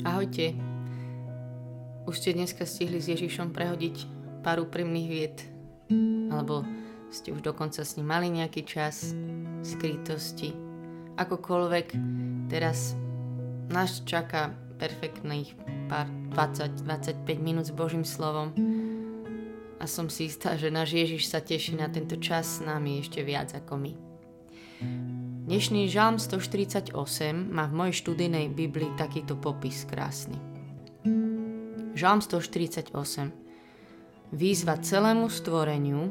Ahojte. Už ste dneska stihli s Ježišom prehodiť pár úprimných vied? Alebo ste už dokonca s ním mali nejaký čas skrytosti? Akokoľvek, teraz nás čaká perfektných pár 20-25 minút s Božím slovom a som si istá, že náš Ježiš sa teší na tento čas s nami ešte viac ako my. Dnešný žalm 148 má v mojej študijnej Biblii takýto popis krásny. Žalm 148 Výzva celému stvoreniu,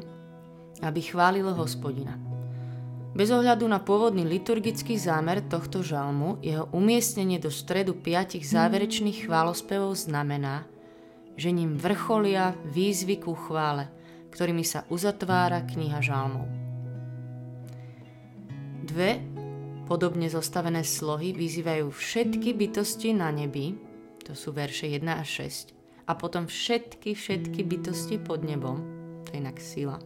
aby chválilo hospodina. Bez ohľadu na pôvodný liturgický zámer tohto žalmu, jeho umiestnenie do stredu piatich záverečných chválospevov znamená, že ním vrcholia výzvy ku chvále, ktorými sa uzatvára kniha žalmov. Dve podobne zostavené slohy vyzývajú všetky bytosti na nebi, to sú verše 1 a 6, a potom všetky, všetky bytosti pod nebom, to je inak sila,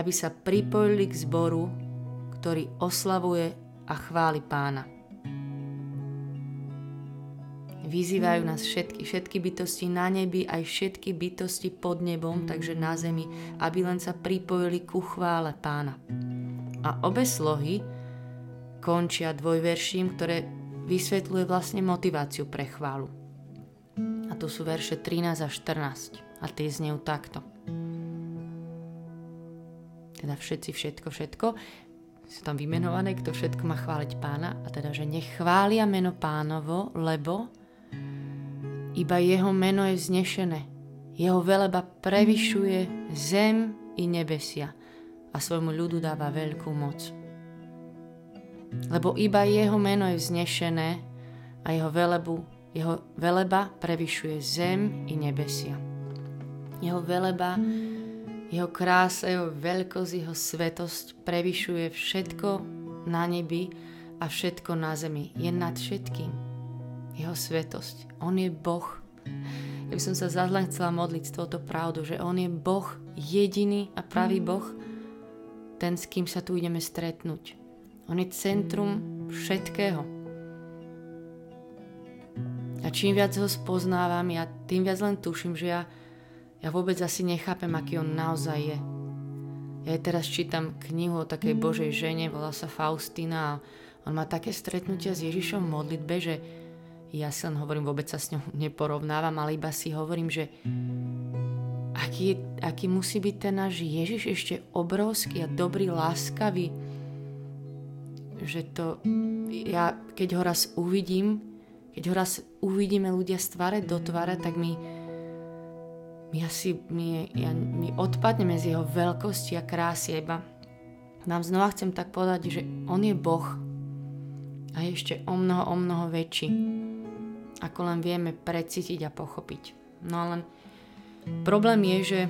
aby sa pripojili k zboru, ktorý oslavuje a chváli pána. Vyzývajú nás všetky, všetky bytosti na nebi, aj všetky bytosti pod nebom, takže na zemi, aby len sa pripojili ku chvále pána. A obe slohy končia dvojverším, ktoré vysvetľuje vlastne motiváciu pre chválu. A to sú verše 13 a 14 a tie znejú takto. Teda všetci, všetko, všetko. Sú tam vymenované, kto všetko má chváliť pána a teda, že nech chvália meno pánovo, lebo iba jeho meno je vznešené. Jeho veleba prevyšuje zem i nebesia a svojmu ľudu dáva veľkú moc. Lebo iba jeho meno je vznešené a jeho velebu, jeho veleba prevyšuje zem i nebesia. Jeho veleba, jeho krása, jeho veľkosť, jeho svetosť prevyšuje všetko na nebi a všetko na zemi. Je nad všetkým. Jeho svetosť. On je Boh. Ja by som sa zase chcela modliť s touto pravdou, že On je Boh, jediný a pravý Boh, ten, s kým sa tu ideme stretnúť. On je centrum všetkého. A čím viac ho spoznávam, ja tým viac len tuším, že ja, ja vôbec asi nechápem, aký on naozaj je. Ja teraz čítam knihu o takej Božej žene, volá sa Faustina a on má také stretnutia s Ježišom v modlitbe, že ja si len hovorím, vôbec sa s ňou neporovnávam, ale iba si hovorím, že aký, aký musí byť ten náš Ježiš ešte obrovský a dobrý, láskavý, že to, ja keď ho raz uvidím, keď ho raz uvidíme ľudia z tváre do tváre, tak mi, mi asi mi, ja, mi odpadneme z jeho veľkosti a krásy. Iba vám znova chcem tak povedať, že on je Boh a je ešte o mnoho, o mnoho väčší, ako len vieme precítiť a pochopiť. No len Problém je, že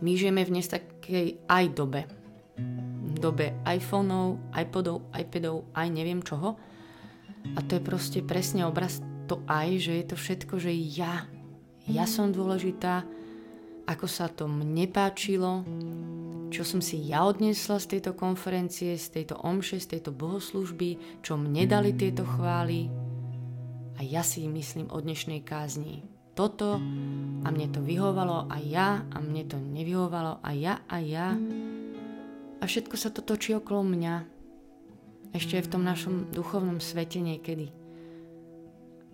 my žijeme v dnes takej aj dobe. Dobe iPhoneov, iPodov, iPadov, aj neviem čoho. A to je proste presne obraz to aj, že je to všetko, že ja, ja som dôležitá, ako sa to mne páčilo, čo som si ja odnesla z tejto konferencie, z tejto omše, z tejto bohoslužby, čo mne dali tieto chvály. A ja si myslím o dnešnej kázni toto a mne to vyhovalo a ja a mne to nevyhovalo a ja a ja. A všetko sa to točí okolo mňa. Ešte aj v tom našom duchovnom svete niekedy.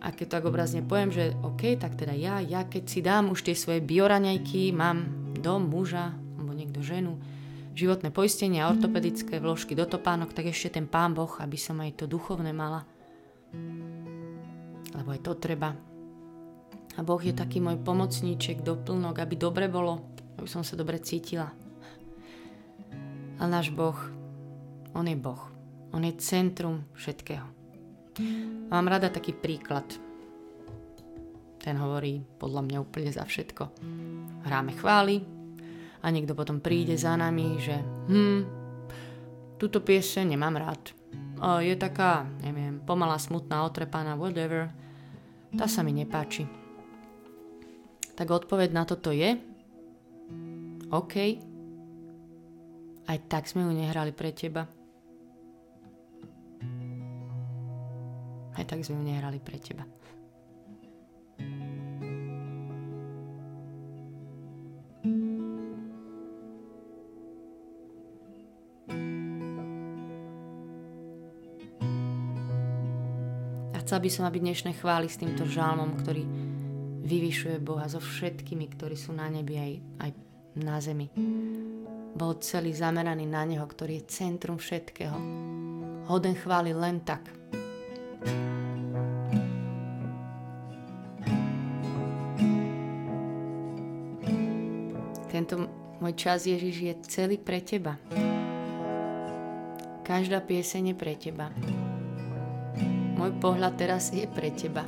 A keď tak obrazne poviem, že OK, tak teda ja, ja keď si dám už tie svoje bioraňajky, mám dom, muža, alebo niekto ženu, životné poistenie ortopedické vložky do topánok, tak ešte ten pán Boh, aby som aj to duchovné mala. Lebo aj to treba. A Boh je taký môj pomocníček, doplnok, aby dobre bolo, aby som sa dobre cítila. A náš Boh, On je Boh. On je centrum všetkého. A mám rada taký príklad. Ten hovorí podľa mňa úplne za všetko. Hráme chvály a niekto potom príde za nami, že hm, túto pieseň nemám rád. O, je taká, neviem, pomalá, smutná, otrepaná, whatever. Tá sa mi nepáči tak odpoveď na toto je OK, aj tak sme ju nehrali pre teba. Aj tak sme ju nehrali pre teba. chcel by som, aby dnešné chvály s týmto žalmom, ktorý vyvyšuje Boha so všetkými, ktorí sú na nebi aj, aj na zemi. Bol celý zameraný na Neho, ktorý je centrum všetkého. Hoden chváli len tak. Tento môj čas Ježiš je celý pre teba. Každá pieseň je pre teba. Môj pohľad teraz je pre teba.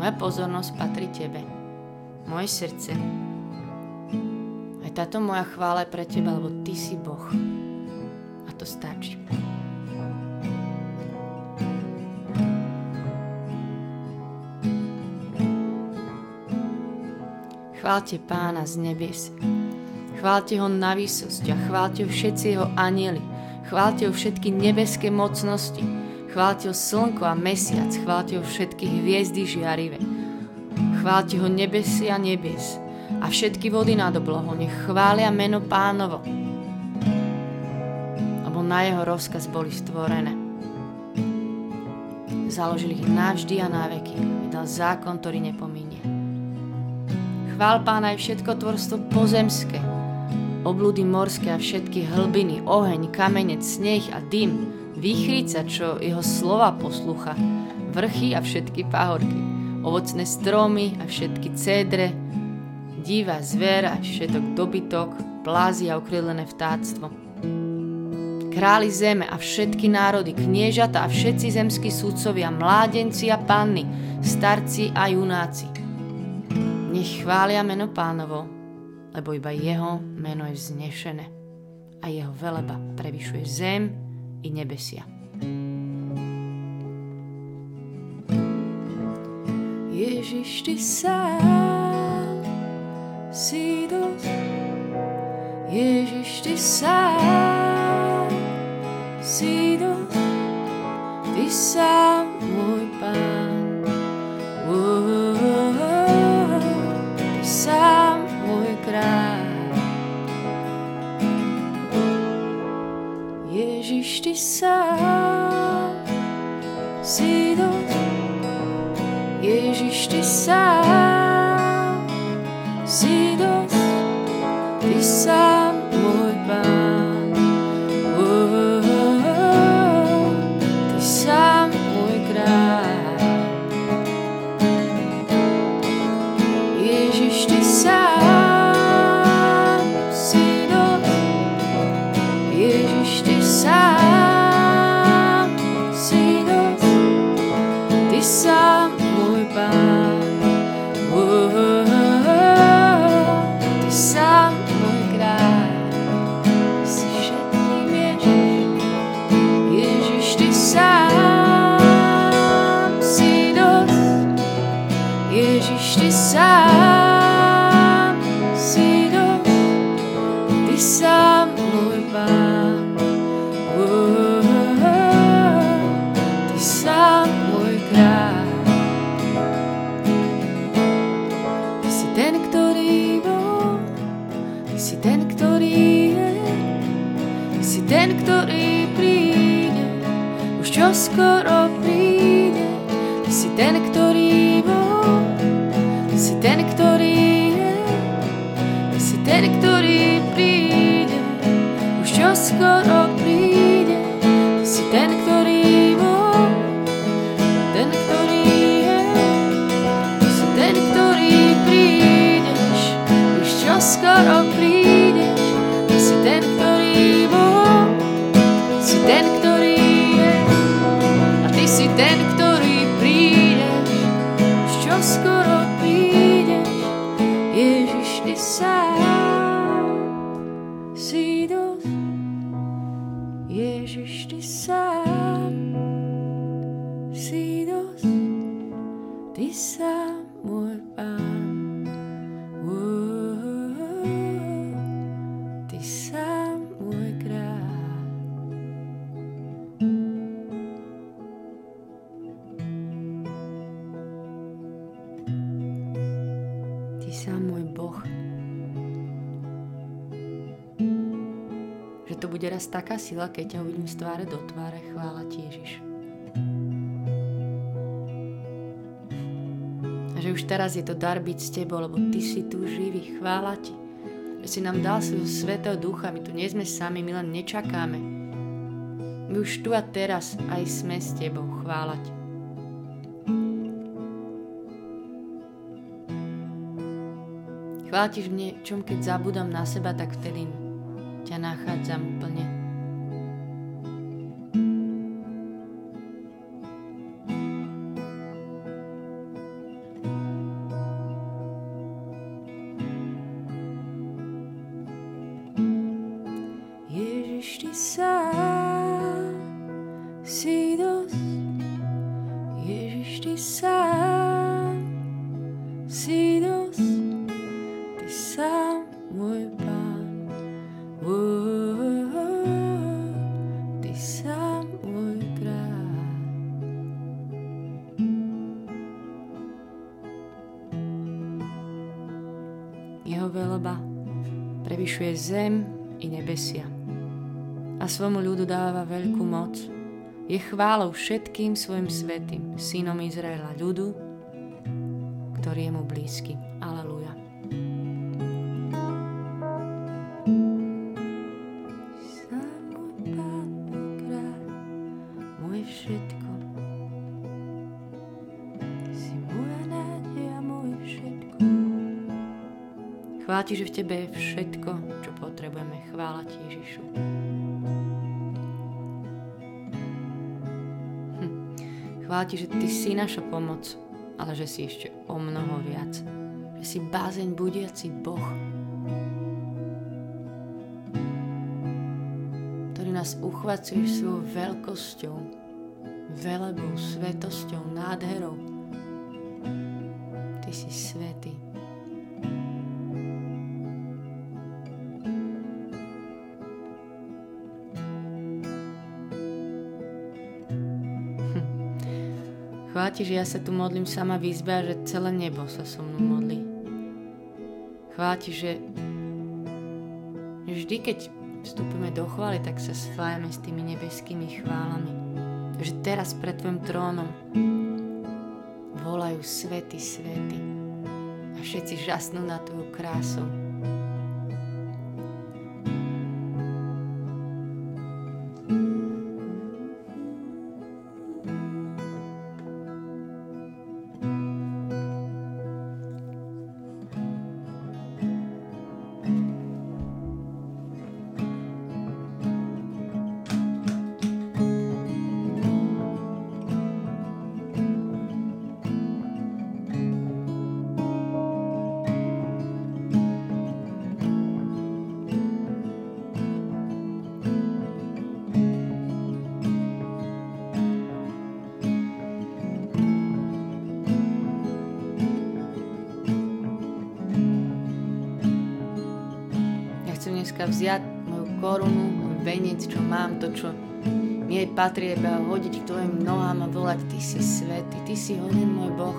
Moja pozornosť patrí tebe. Moje srdce. Aj táto moja chvála je pre teba, lebo ty si Boh. A to stačí. Chválte pána z nebies. Chválte ho na výsosť a chválte ho všetci jeho anieli. Chválte ho všetky nebeské mocnosti Chváľte ho slnko a mesiac, chváľte ho všetky hviezdy žiarive. Chváľte ho nebesia nebies a všetky vody nad oblohou, nech chvália meno pánovo. Lebo na jeho rozkaz boli stvorené. Založil ich navždy a na veky. Vydal zákon, ktorý nepominie. Chvál pána aj všetko tvorstvo pozemské, oblúdy morské a všetky hlbiny, oheň, kamenec, sneh a dym, Výchrica, čo jeho slova poslucha, vrchy a všetky pahorky, ovocné stromy a všetky cédre, divá zver a všetok dobytok, plázy a ukrylené vtáctvo. Králi zeme a všetky národy, kniežata a všetci zemskí súdcovia, mládenci a panny, starci a junáci. Nech chvália meno pánovo, lebo iba jeho meno je vznešené a jeho veleba prevyšuje zem i nebesia. Ježiš, ty sám si dosť. Ježiš, ty sám si dosť. Ty sám môj pán. Ty sám môj kráľ. Ježiš, ty sám si dosť. Ježiš, ty sám ten, ktorý bol, ty si ten, ktorý je, ty si ten, ktorý príde. Už čo bude raz taká sila, keď ťa uvidím z tváre do tváre. Chvála ti Ježiš. že už teraz je to dar byť s Tebou, lebo Ty si tu živý. Chvála Ti, že si nám dal svojho Svetého Ducha. My tu nie sme sami, my len nečakáme. My už tu a teraz aj sme s Tebou. Chvála Ti. Chvála Ti, v niečom, keď zabudám na seba, tak vtedy ťa nachádzam úplne. Zem i nebesia. A svojmu ľudu dáva veľkú moc. Je chválou všetkým svojim svetým, synom Izraela, ľudu, ktorý je mu blízky. Aleluja. Chvála Ti, že v Tebe je všetko, potrebujeme. Chvála Ježišu. Hm. Ti, že Ty si naša pomoc, ale že si ešte o mnoho viac. Že si bázeň budiaci Boh, ktorý nás uchvacuje svojou veľkosťou, velebou, svetosťou, nádherou. Ty si svetý. Ti, že ja sa tu modlím sama v izbe a že celé nebo sa so mnou modlí. Chvála ti, že vždy, keď vstúpime do chvály, tak sa spájame s tými nebeskými chválami. Že teraz pred tvojim trónom volajú svety, svety a všetci žasnú na tvoju krásu. Vziať moju korunu, môj venec, čo mám, to, čo jej patrí, iba hodiť k tvojim nohám a volať, ty si svetý, ty si hoden môj Boh.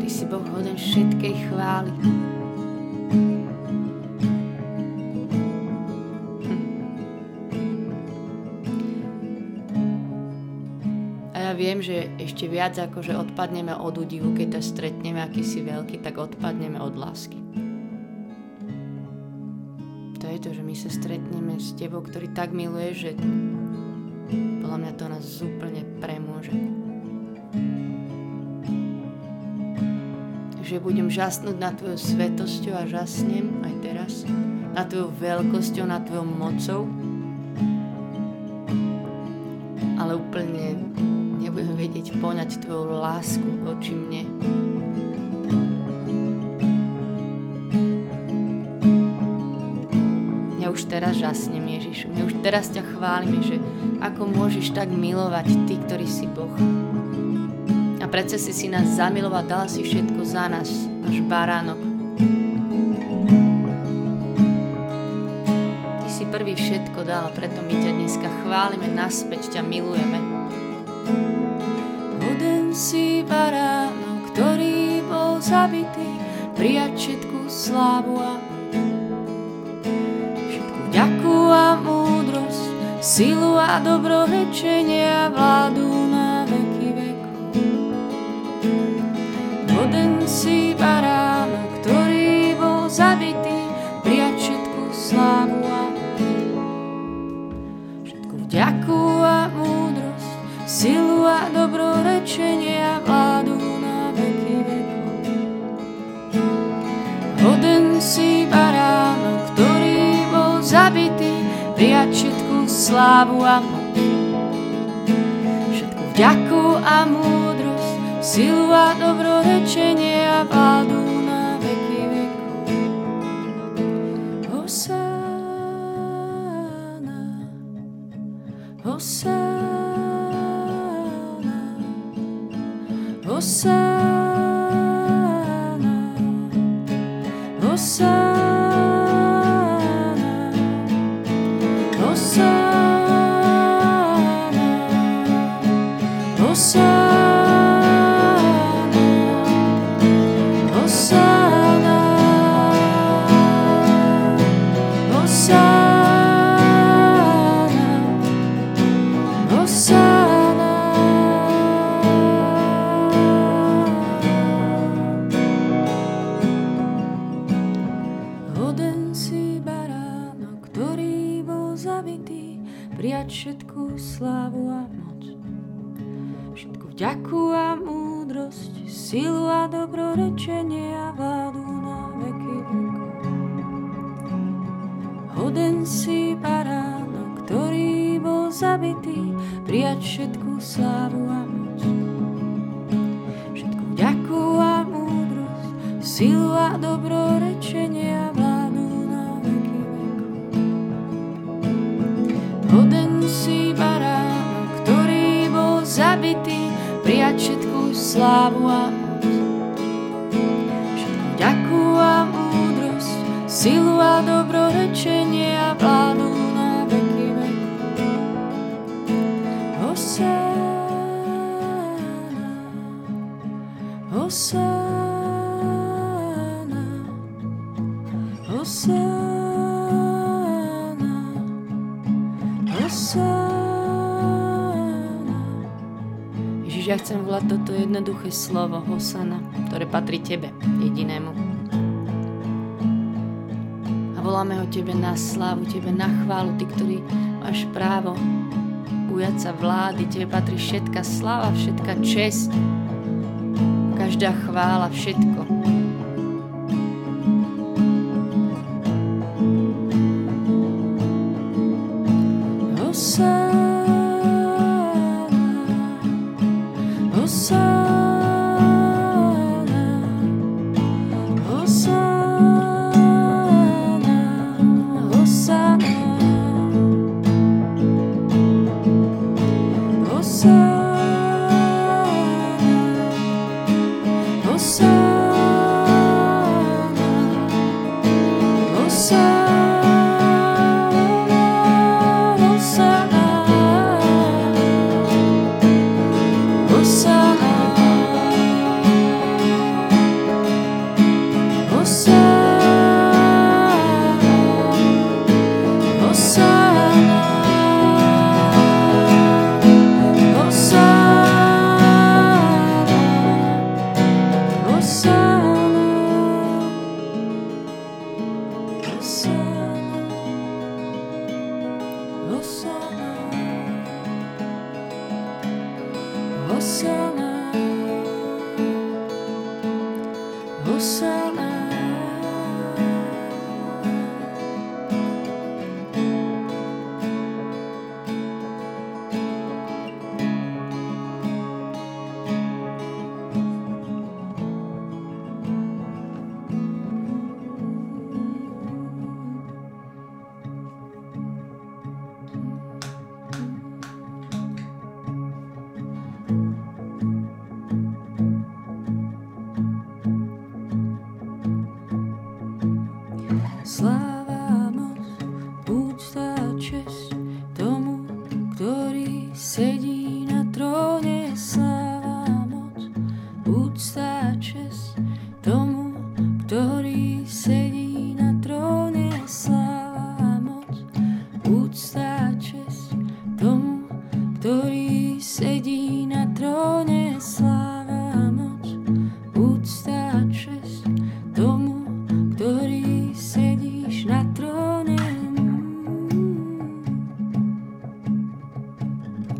Ty si Boh hoden všetkej chvály. Viem, že ešte viac ako že odpadneme od údivu, keď ťa stretneme, aký si veľký, tak odpadneme od lásky. To je to, že my sa stretneme s tebou, ktorý tak miluje, že podľa mňa to nás úplne premôže. Že budem žasnúť na tvojou svetosťou a žasnem aj teraz, na tvojou veľkosťou, na tvojou mocou, ale úplne poňať Tvoju lásku voči mne. Ja už teraz žasnem, Ježišu. My už teraz ťa chválime, že ako môžeš tak milovať Ty, ktorý si Boh. A predsa si si nás zamiloval, dal si všetko za nás, náš baránok. Ty si prvý všetko dal preto my ťa dneska chválime, naspäť ťa milujeme si baránok, ktorý bol zabitý, prijať všetku slávu a všetku ďaku a múdrosť, silu a dobrorečenie a vládu na veky veku. Oden si baránok, slávu a moc. Všetku vďaku a múdrosť, silu a dobrorečenie a vládu so Hoden si baránok, ktorý bol zabitý, prijať všetku slávu a moc. Vďaku a múdrosť, silu a dobrorečenie a vládu na veky vekov. Hosána, ja chcem volať toto jednoduché slovo Hosana, ktoré patrí Tebe, jedinému. A voláme ho Tebe na slávu, Tebe na chválu, Ty, ktorý máš právo ujať sa vlády, Tebe patrí všetka sláva, všetka česť, každá chvála, všetko.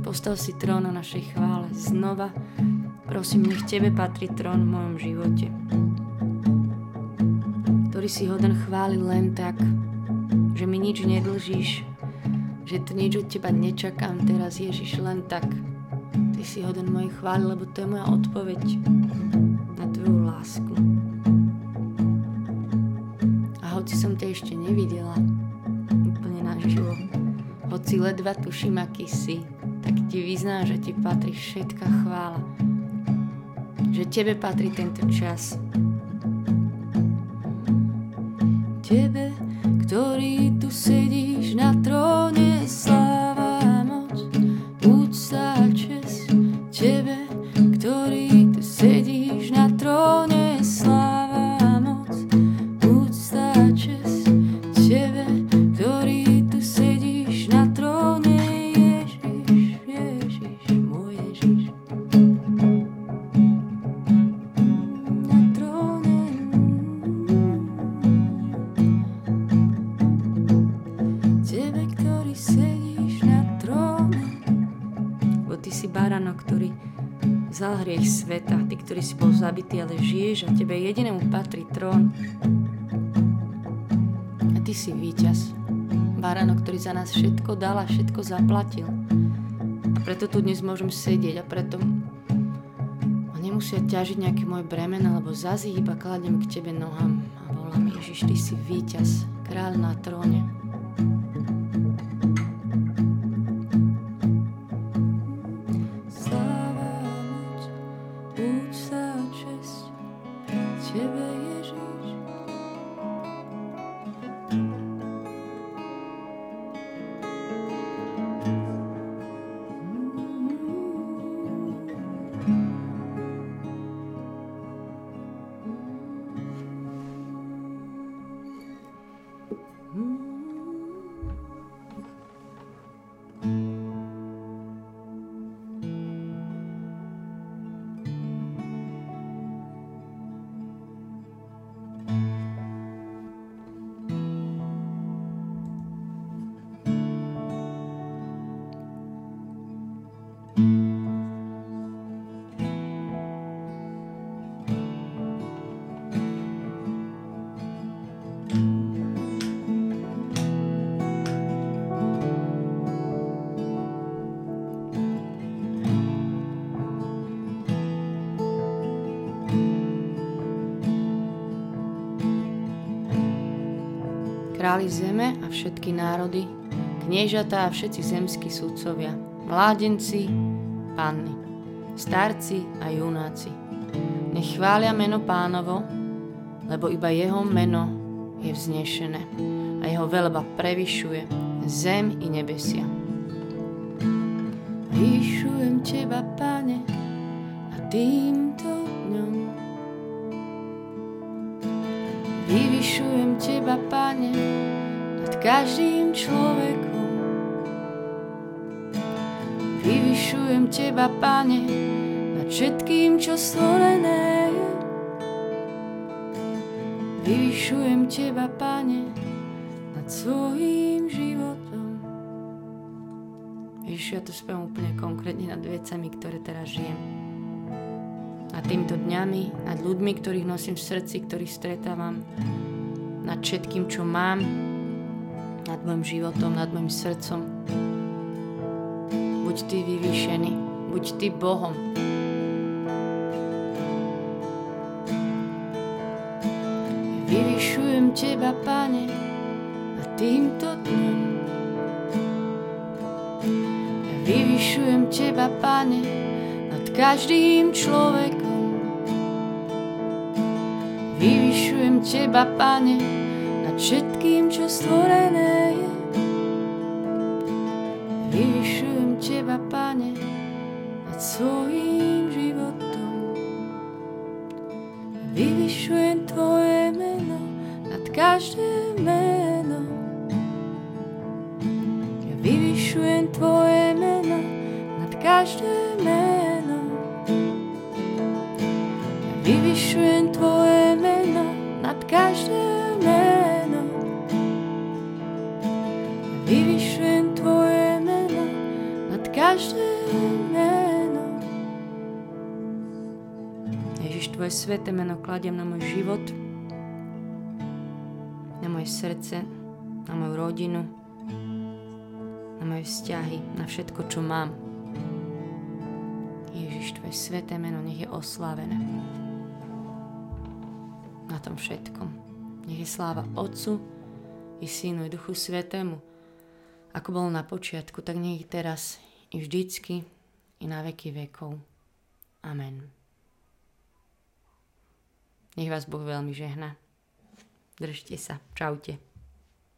Postav si trón na našej chvále znova. Prosím, nech Tebe patrí trón v mojom živote, ktorý si hoden chváli len tak, že mi nič nedlžíš, že tu nič od Teba nečakám teraz, Ježiš, len tak. Ty si hoden mojej chváli, lebo to je moja odpoveď na Tvoju lásku. A hoci som ťa ešte nevidela úplne naživo, hoci ledva tuším, aký si, ti vyzná, že ti patrí všetká chvála. Že tebe patrí tento čas. Tebe, ktorý tu sedíš nás všetko dal a všetko zaplatil A preto tu dnes môžem sedieť a preto nemusia ťažiť nejaký môj bremen alebo zazí, iba kladem k tebe nohám a volám Ježiš, ty si víťaz, kráľ na tróne. Králi zeme a všetky národy, kniežatá a všetci zemskí sudcovia, mládenci, panny, starci a junáci. Nech chvália meno pánovo, lebo iba jeho meno je vznešené a jeho veľba prevyšuje zem i nebesia. Vyšujem teba, pane, a týmto dňom Vyvyšujem teba, pane, nad každým človekom. Vyvyšujem teba, pane, nad všetkým, čo stvorené je. Vyvyšujem teba, pane, nad svojím životom. Ježiš, ja to spiem úplne konkrétne nad vecami, ktoré teraz žijem nad týmto dňami, nad ľuďmi, ktorých nosím v srdci, ktorých stretávam, nad všetkým, čo mám, nad môjim životom, nad môjim srdcom. Buď Ty vyvýšený, buď Ty Bohom. Vyvyšujem Teba, Pane, a týmto dňom. Vyvyšujem Teba, Pane, nad každým človekom. Teba, Pane, nad všetkým, čo stvorené je. Tvoje sveté meno kladiem na môj život, na moje srdce, na moju rodinu, na moje vzťahy, na všetko, čo mám. Ježiš, Tvoje sveté meno nech je oslávené. Na tom všetkom. Nech je sláva Otcu i Synu i Duchu Svetému, ako bolo na počiatku, tak nech teraz i vždycky i na veky vekov. Amen. Nech vás Boh veľmi žehna. Držte sa. Čaute.